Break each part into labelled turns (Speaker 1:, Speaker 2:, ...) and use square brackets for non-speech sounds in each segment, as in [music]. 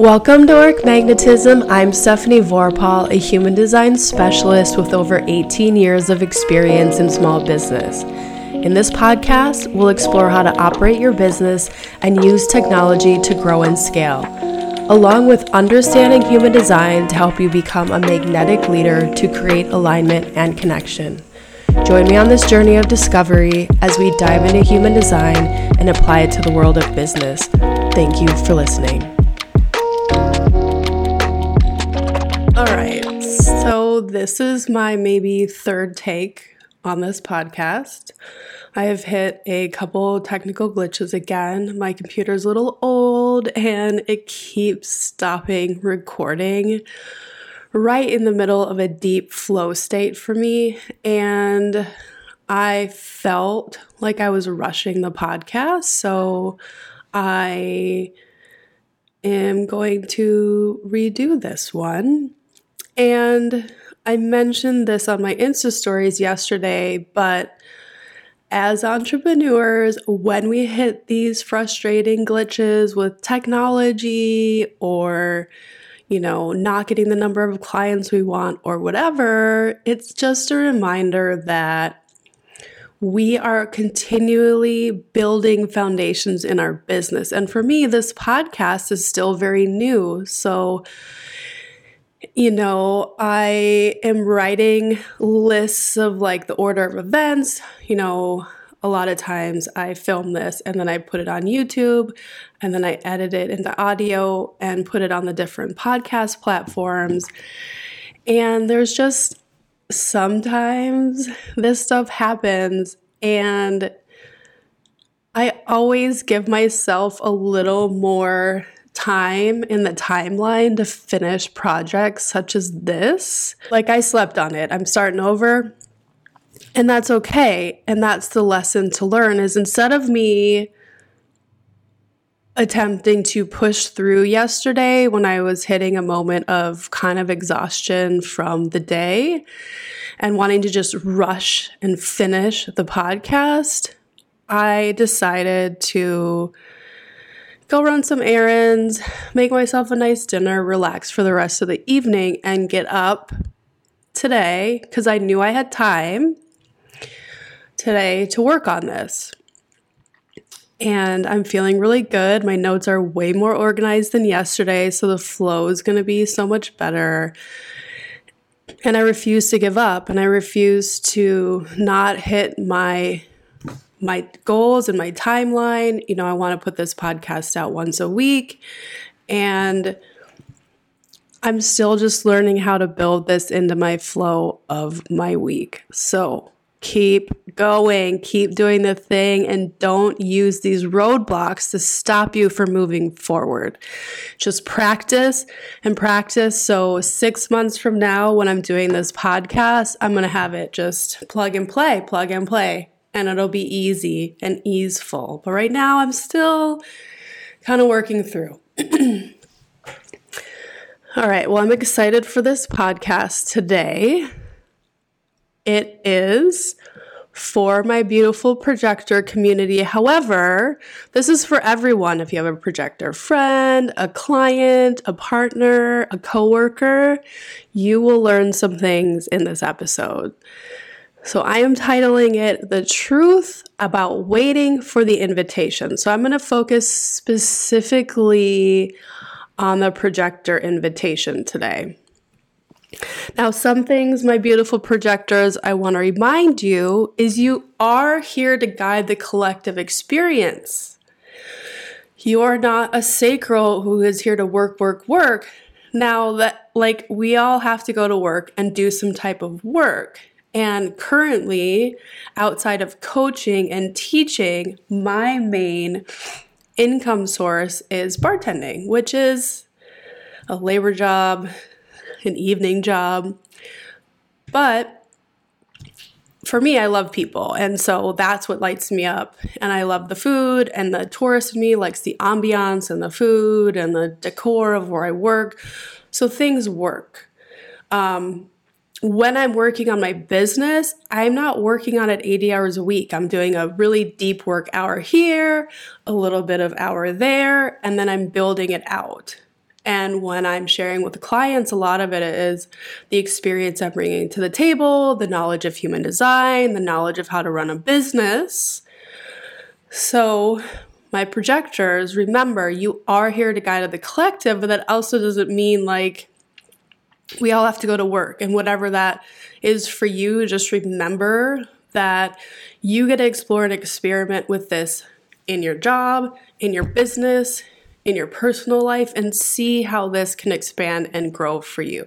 Speaker 1: Welcome to Work Magnetism. I'm Stephanie Vorpahl, a human design specialist with over 18 years of experience in small business. In this podcast, we'll explore how to operate your business and use technology to grow and scale, along with understanding human design to help you become a magnetic leader to create alignment and connection. Join me on this journey of discovery as we dive into human design and apply it to the world of business. Thank you for listening. This is my maybe third take on this podcast. I have hit a couple technical glitches again. My computer's a little old and it keeps stopping recording right in the middle of a deep flow state for me. And I felt like I was rushing the podcast. So, I am going to redo this one and I mentioned this on my Insta stories yesterday, but as entrepreneurs, when we hit these frustrating glitches with technology or you know, not getting the number of clients we want or whatever, it's just a reminder that we are continually building foundations in our business. And for me, this podcast is still very new. So, you know, I am writing lists of like the order of events. You know, a lot of times I film this and then I put it on YouTube and then I edit it into audio and put it on the different podcast platforms. And there's just sometimes this stuff happens and I always give myself a little more time in the timeline to finish projects such as this. Like I slept on it. I'm starting over. And that's okay. And that's the lesson to learn is instead of me attempting to push through yesterday when I was hitting a moment of kind of exhaustion from the day and wanting to just rush and finish the podcast, I decided to go run some errands, make myself a nice dinner, relax for the rest of the evening, and get up today because I knew I had time today to work on this. And I'm feeling really good. My notes are way more organized than yesterday, so the flow is going to be so much better. And I refuse to give up and I refuse to not hit my my goals and my timeline. You know, I want to put this podcast out once a week. And I'm still just learning how to build this into my flow of my week. So keep going, keep doing the thing, and don't use these roadblocks to stop you from moving forward. Just practice and practice. So, six months from now, when I'm doing this podcast, I'm going to have it just plug and play, plug and play and it'll be easy and easeful. But right now, I'm still kind of working through. [clears throat] All right, well, I'm excited for this podcast today. It is for my beautiful projector community. However, this is for everyone. If you have a projector friend, a client, a partner, a coworker, you will learn some things in this episode. So I am titling it The Truth About Waiting for the Invitation. So I'm going to focus specifically on the projector invitation today. Now, some things, my beautiful projectors, I want to remind you is you are here to guide the collective experience. You are not a sacral who is here to work, work, work. Now, that like we all have to go to work and do some type of work. And currently, outside of coaching and teaching, my main income source is bartending, which is a labor job, an evening job. But for me, I love people. And so that's what lights me up. And I love the food, and the tourist in me likes the ambiance and the food and the decor of where I work. So things work. Um, when I'm working on my business, I'm not working on it 80 hours a week. I'm doing a really deep work hour here, a little bit of hour there, and then I'm building it out. And when I'm sharing with the clients, a lot of it is the experience I'm bringing to the table, the knowledge of human design, the knowledge of how to run a business. So, my projectors, remember, you are here to guide the collective, but that also doesn't mean like we all have to go to work and whatever that is for you, just remember that you get to explore and experiment with this in your job, in your business, in your personal life, and see how this can expand and grow for you.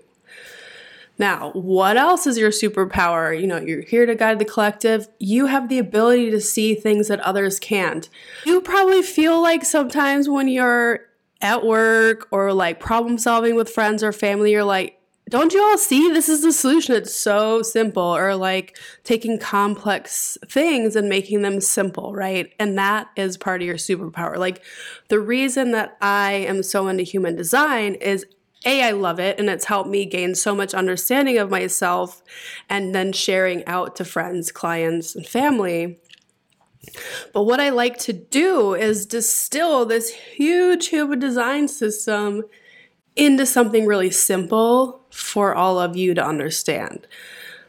Speaker 1: Now, what else is your superpower? You know, you're here to guide the collective. You have the ability to see things that others can't. You probably feel like sometimes when you're at work or like problem solving with friends or family, you're like, don't you all see this is the solution? It's so simple. Or like taking complex things and making them simple, right? And that is part of your superpower. Like the reason that I am so into human design is a, I love it, and it's helped me gain so much understanding of myself and then sharing out to friends, clients, and family. But what I like to do is distill this huge human design system into something really simple for all of you to understand.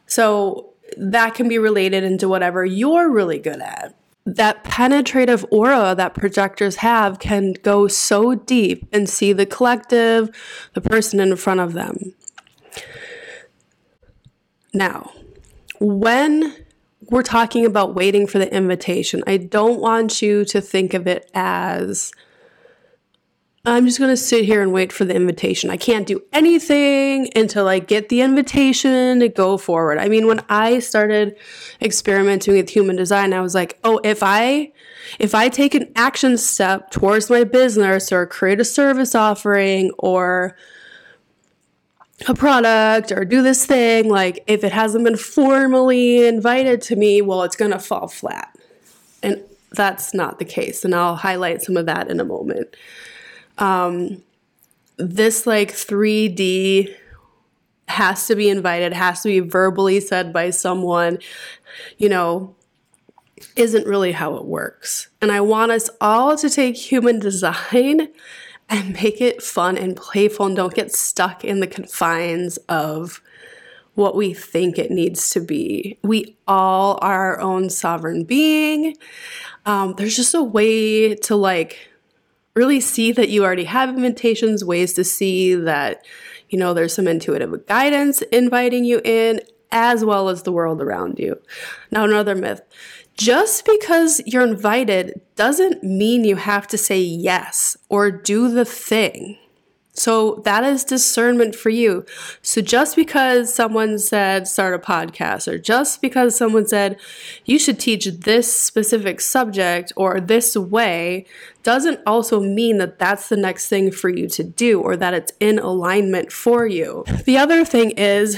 Speaker 1: So that can be related into whatever you're really good at. That penetrative aura that projectors have can go so deep and see the collective, the person in front of them. Now, when we're talking about waiting for the invitation, I don't want you to think of it as I'm just going to sit here and wait for the invitation. I can't do anything until I get the invitation to go forward. I mean, when I started experimenting with human design, I was like, "Oh, if I if I take an action step towards my business or create a service offering or a product or do this thing, like if it hasn't been formally invited to me, well, it's going to fall flat." And that's not the case, and I'll highlight some of that in a moment um, this like 3D has to be invited, has to be verbally said by someone, you know, isn't really how it works. And I want us all to take human design [laughs] and make it fun and playful and don't get stuck in the confines of what we think it needs to be. We all are our own sovereign being. Um, there's just a way to like really see that you already have invitations, ways to see that, you know, there's some intuitive guidance inviting you in, as well as the world around you. Now, another myth just because you're invited doesn't mean you have to say yes or do the thing. So that is discernment for you. So just because someone said start a podcast, or just because someone said you should teach this specific subject or this way, doesn't also mean that that's the next thing for you to do or that it's in alignment for you. The other thing is,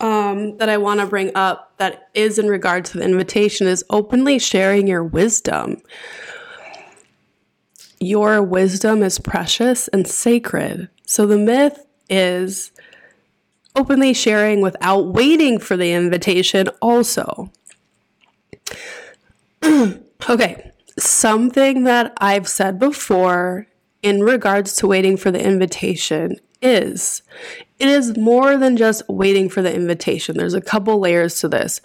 Speaker 1: um, that I want to bring up that is in regard to the invitation is openly sharing your wisdom. Your wisdom is precious and sacred. So the myth is openly sharing without waiting for the invitation, also. [clears throat] okay, something that I've said before in regards to waiting for the invitation is it is more than just waiting for the invitation. There's a couple layers to this.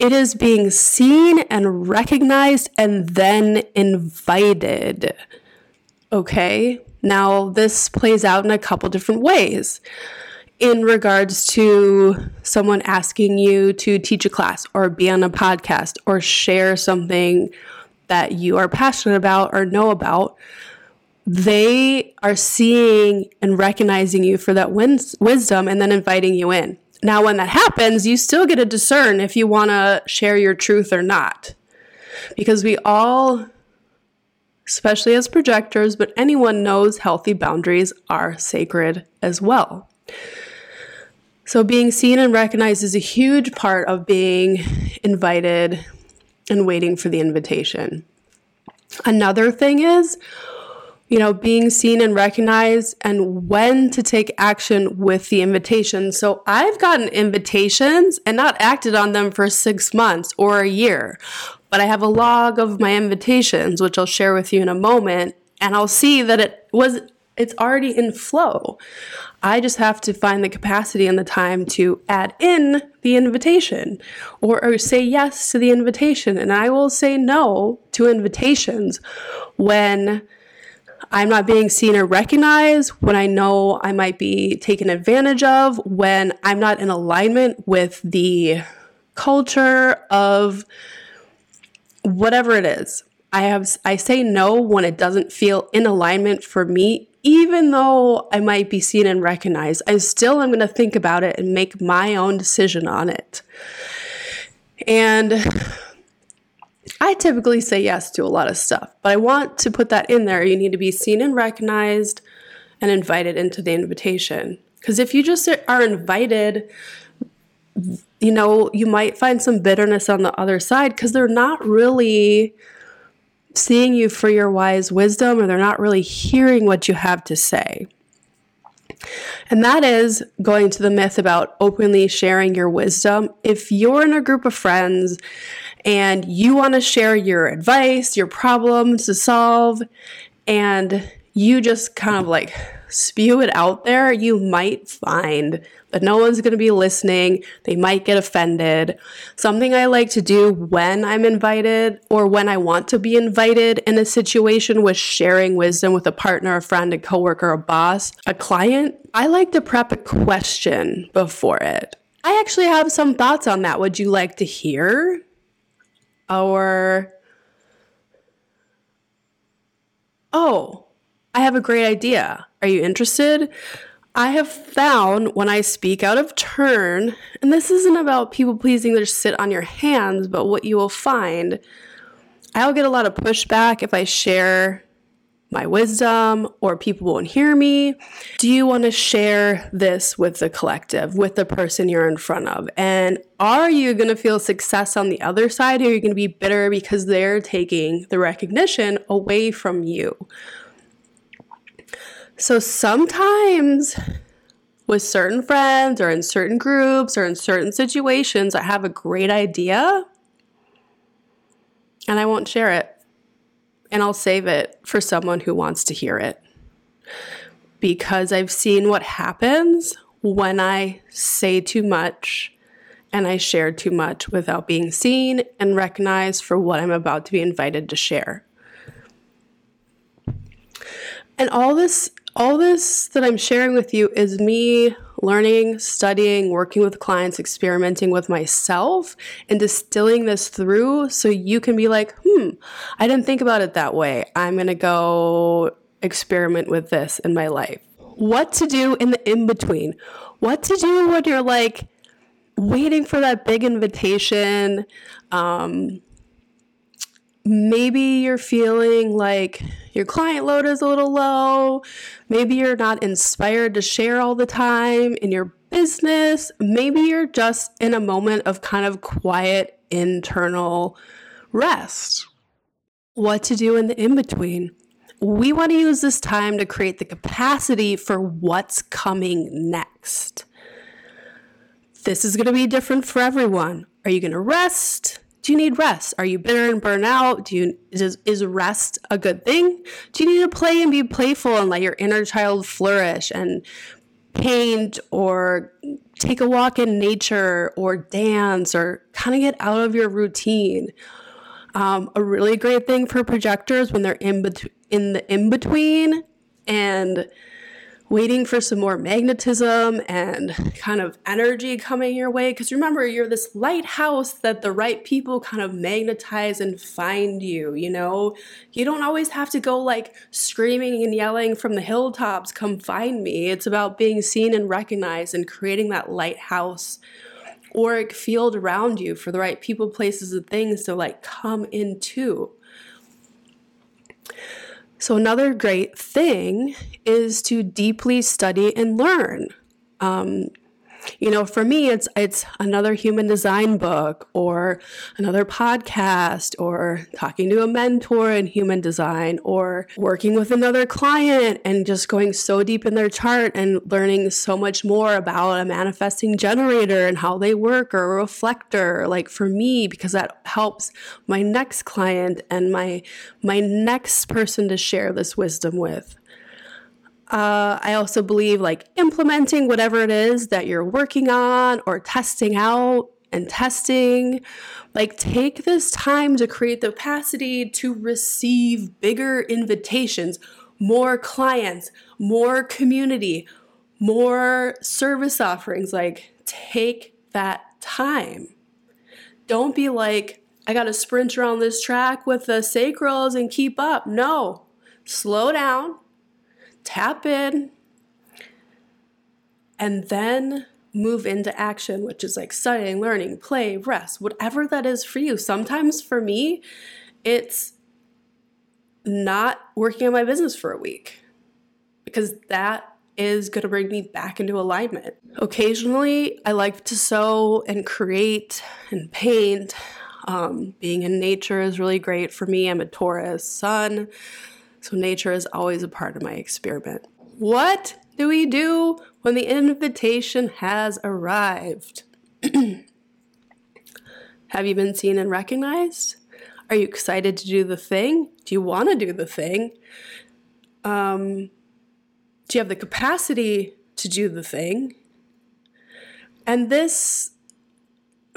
Speaker 1: It is being seen and recognized and then invited. Okay? Now, this plays out in a couple different ways in regards to someone asking you to teach a class or be on a podcast or share something that you are passionate about or know about. They are seeing and recognizing you for that wins- wisdom and then inviting you in. Now, when that happens, you still get to discern if you want to share your truth or not. Because we all, especially as projectors, but anyone knows healthy boundaries are sacred as well. So, being seen and recognized is a huge part of being invited and waiting for the invitation. Another thing is you know, being seen and recognized and when to take action with the invitation. So I've gotten invitations and not acted on them for six months or a year, but I have a log of my invitations, which I'll share with you in a moment, and I'll see that it was It's already in flow. I just have to find the capacity and the time to add in the invitation or, or say yes to the invitation. And I will say no to invitations when I'm not being seen or recognized, when I know I might be taken advantage of, when I'm not in alignment with the culture of whatever it is. I have I say no when it doesn't feel in alignment for me even though I might be seen and recognized. I still am going to think about it and make my own decision on it. And I typically say yes to a lot of stuff, but I want to put that in there. You need to be seen and recognized and invited into the invitation. Because if you just are invited, you know, you might find some bitterness on the other side because they're not really seeing you for your wise wisdom or they're not really hearing what you have to say. And that is going to the myth about openly sharing your wisdom. If you're in a group of friends and you want to share your advice, your problems to solve, and you just kind of like spew it out there, you might find that no one's going to be listening. They might get offended. Something I like to do when I'm invited or when I want to be invited in a situation with sharing wisdom with a partner, a friend, a coworker, a boss, a client, I like to prep a question before it. I actually have some thoughts on that. Would you like to hear? Or, oh, I have a great idea. Are you interested? I have found when I speak out of turn, and this isn't about people pleasing that sit on your hands, but what you will find, I'll get a lot of pushback if I share my wisdom or people won't hear me. Do you want to share this with the collective, with the person you're in front of? And are you going to feel success on the other side or are you going to be bitter because they're taking the recognition away from you? So sometimes with certain friends or in certain groups or in certain situations, I have a great idea and I won't share it. And I'll save it for someone who wants to hear it. Because I've seen what happens when I say too much and I share too much without being seen and recognized for what I'm about to be invited to share. And all this all this that I'm sharing with you is me learning, studying, working with clients, experimenting with myself, and distilling this through so you can be like, hmm, I didn't think about it that way. I'm going to go experiment with this in my life. What to do in the in between? What to do when you're like waiting for that big invitation? Um, maybe you're feeling like your client load is a little low. Maybe you're not inspired to share all the time in your business. Maybe you're just in a moment of kind of quiet internal rest. What to do in the in between? We want to use this time to create the capacity for what's coming next. This is going to be different for everyone. Are you going to rest? Do you need rest? Are you bitter and burn out? Do you is, is rest a good thing? Do you need to play and be playful and let your inner child flourish and paint or take a walk in nature or dance or kind of get out of your routine? Um, a really great thing for projectors when they're in, bet- in the in between and waiting for some more magnetism and kind of energy coming your way. Because remember, you're this lighthouse that the right people kind of magnetize and find you. You know, you don't always have to go like screaming and yelling from the hilltops, come find me. It's about being seen and recognized and creating that lighthouse auric field around you for the right people, places, and things to like come into. So, another great thing is to deeply study and learn. Um, you know, for me, it's it's another human design book or another podcast or talking to a mentor in human design or working with another client and just going so deep in their chart and learning so much more about a manifesting generator and how they work or a reflector. Like for me, because that helps my next client and my my next person to share this wisdom with. Uh, I also believe like implementing whatever it is that you're working on or testing out and testing. Like, take this time to create the capacity to receive bigger invitations, more clients, more community, more service offerings. Like, take that time. Don't be like, I got to sprint around this track with the sacrals and keep up. No, slow down, tap in, and then move into action, which is like studying, learning, play, rest, whatever that is for you. Sometimes for me, it's not working on my business for a week because that is going to bring me back into alignment. Occasionally, I like to sew and create and paint. Um, being in nature is really great for me. I'm a Taurus sun, so nature is always a part of my experiment. What do we do when the invitation has arrived? [clears throat] Have you been seen and recognized? Are you excited to do the thing? Do you want to do the thing? Um, do you have the capacity to do the thing? And this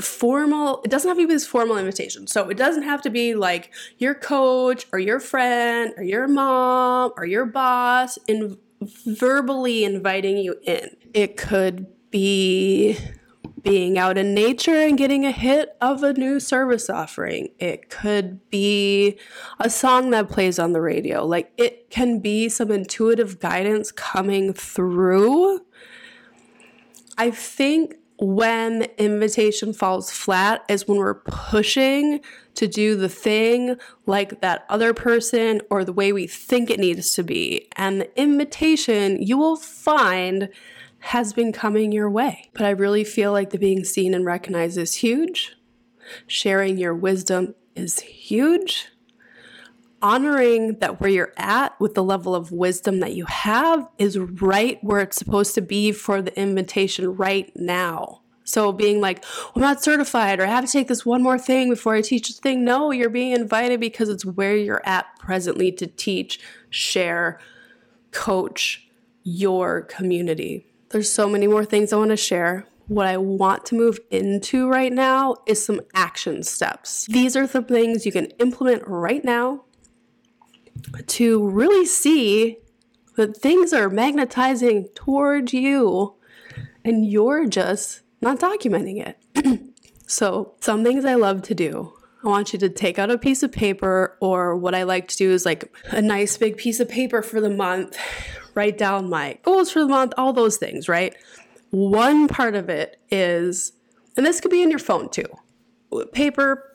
Speaker 1: formal it doesn't have to be this formal invitation so it doesn't have to be like your coach or your friend or your mom or your boss in verbally inviting you in it could be being out in nature and getting a hit of a new service offering. It could be a song that plays on the radio. Like it can be some intuitive guidance coming through. I think when invitation falls flat is when we're pushing to do the thing like that other person or the way we think it needs to be. And the invitation you will find has been coming your way. But I really feel like the being seen and recognized is huge. Sharing your wisdom is huge. Honoring that where you're at with the level of wisdom that you have is right where it's supposed to be for the invitation right now. So being like, I'm not certified or I have to take this one more thing before I teach the thing. No, you're being invited because it's where you're at presently to teach, share, coach your community. There's so many more things I want to share. What I want to move into right now is some action steps. These are some things you can implement right now to really see that things are magnetizing towards you and you're just not documenting it. [clears throat] so, some things I love to do. I want you to take out a piece of paper, or what I like to do is like a nice big piece of paper for the month, [sighs] write down my goals for the month, all those things, right? One part of it is, and this could be in your phone too paper,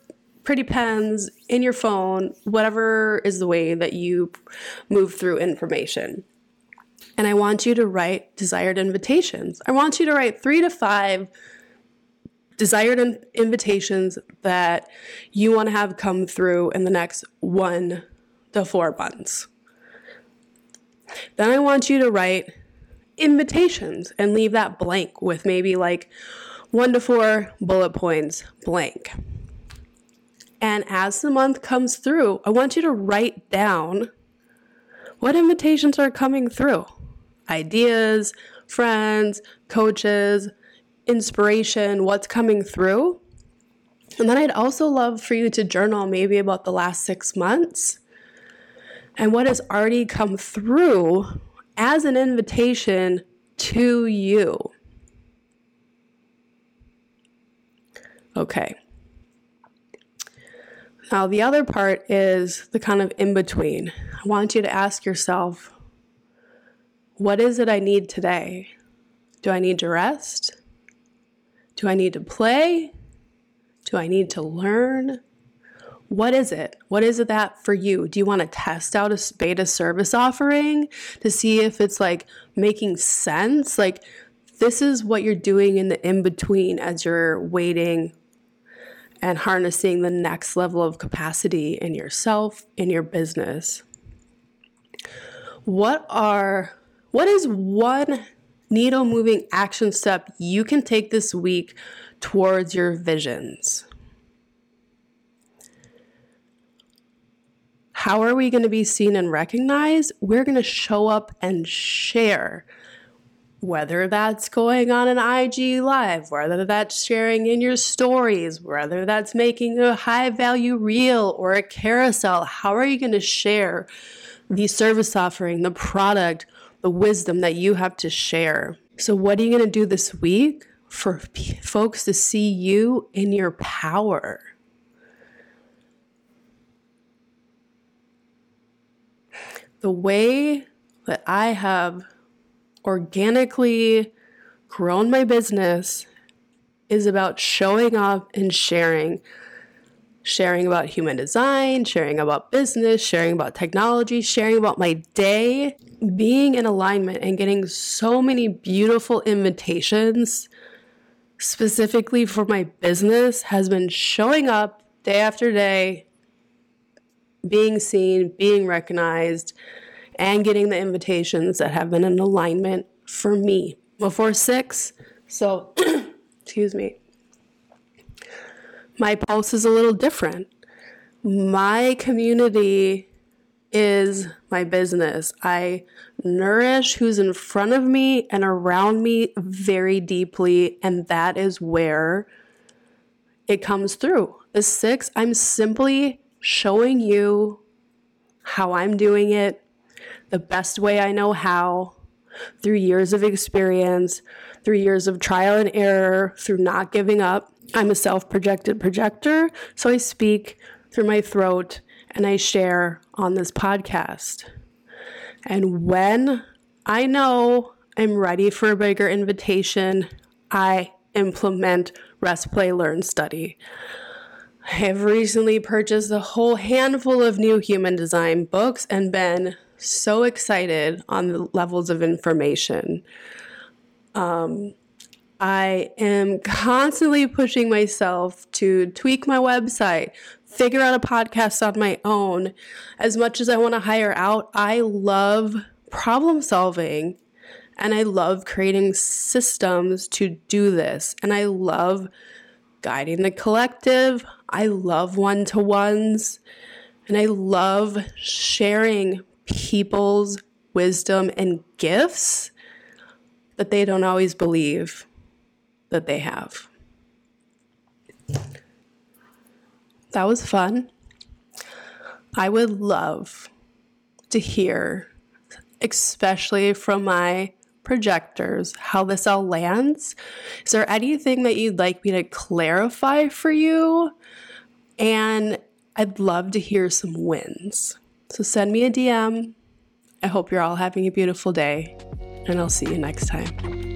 Speaker 1: pretty pens, in your phone, whatever is the way that you move through information. And I want you to write desired invitations. I want you to write three to five desired in- invitations that you want to have come through in the next one to four months. Then I want you to write invitations and leave that blank with maybe like one to four bullet points blank. And as the month comes through, I want you to write down what invitations are coming through ideas, friends, coaches, inspiration, what's coming through. And then I'd also love for you to journal maybe about the last six months and what has already come through as an invitation to you. Okay. Now, the other part is the kind of in between. I want you to ask yourself what is it I need today? Do I need to rest? Do I need to play? Do I need to learn? what is it? What is it that for you? Do you want to test out a beta service offering to see if it's like making sense? Like, this is what you're doing in the in between as you're waiting and harnessing the next level of capacity in yourself, in your business. What are, what is one needle moving action step you can take this week towards your visions? How are we going to be seen and recognized? We're going to show up and share. Whether that's going on an IG live, whether that's sharing in your stories, whether that's making a high value reel or a carousel, how are you going to share the service offering, the product, the wisdom that you have to share? So, what are you going to do this week for p- folks to see you in your power? the way that I have organically grown my business is about showing up and sharing. Sharing about human design, sharing about business, sharing about technology, sharing about my day, being in alignment and getting so many beautiful invitations specifically for my business has been showing up day after day being seen, being recognized, and getting the invitations that have been in alignment for me before six. So, [clears throat] excuse me. My pulse is a little different. My community is my business. I nourish who's in front of me and around me very deeply, and that is where it comes through. The six, I'm simply showing you how I'm doing it the best way I know how, through years of experience, through years of trial and error, through not giving up. I'm a self projected projector, so I speak through my throat and I share on this podcast. And when I know I'm ready for a bigger invitation, I implement rest, play, learn, study. I have recently purchased a whole handful of new human design books and been so excited on the levels of information. Um, I am constantly pushing myself to tweak my website, figure out a podcast on my own. As much as I want to hire out, I love problem solving and I love creating systems to do this. And I love guiding the collective. I love one to ones. And I love sharing people's wisdom and gifts that they don't always believe that they have. That was fun. I would love to hear, especially from my projectors, how this all lands. Is there anything that you'd like me to clarify for you? And I'd love to hear some wins. So send me a DM. I hope you're all having a beautiful day, and I'll see you next time.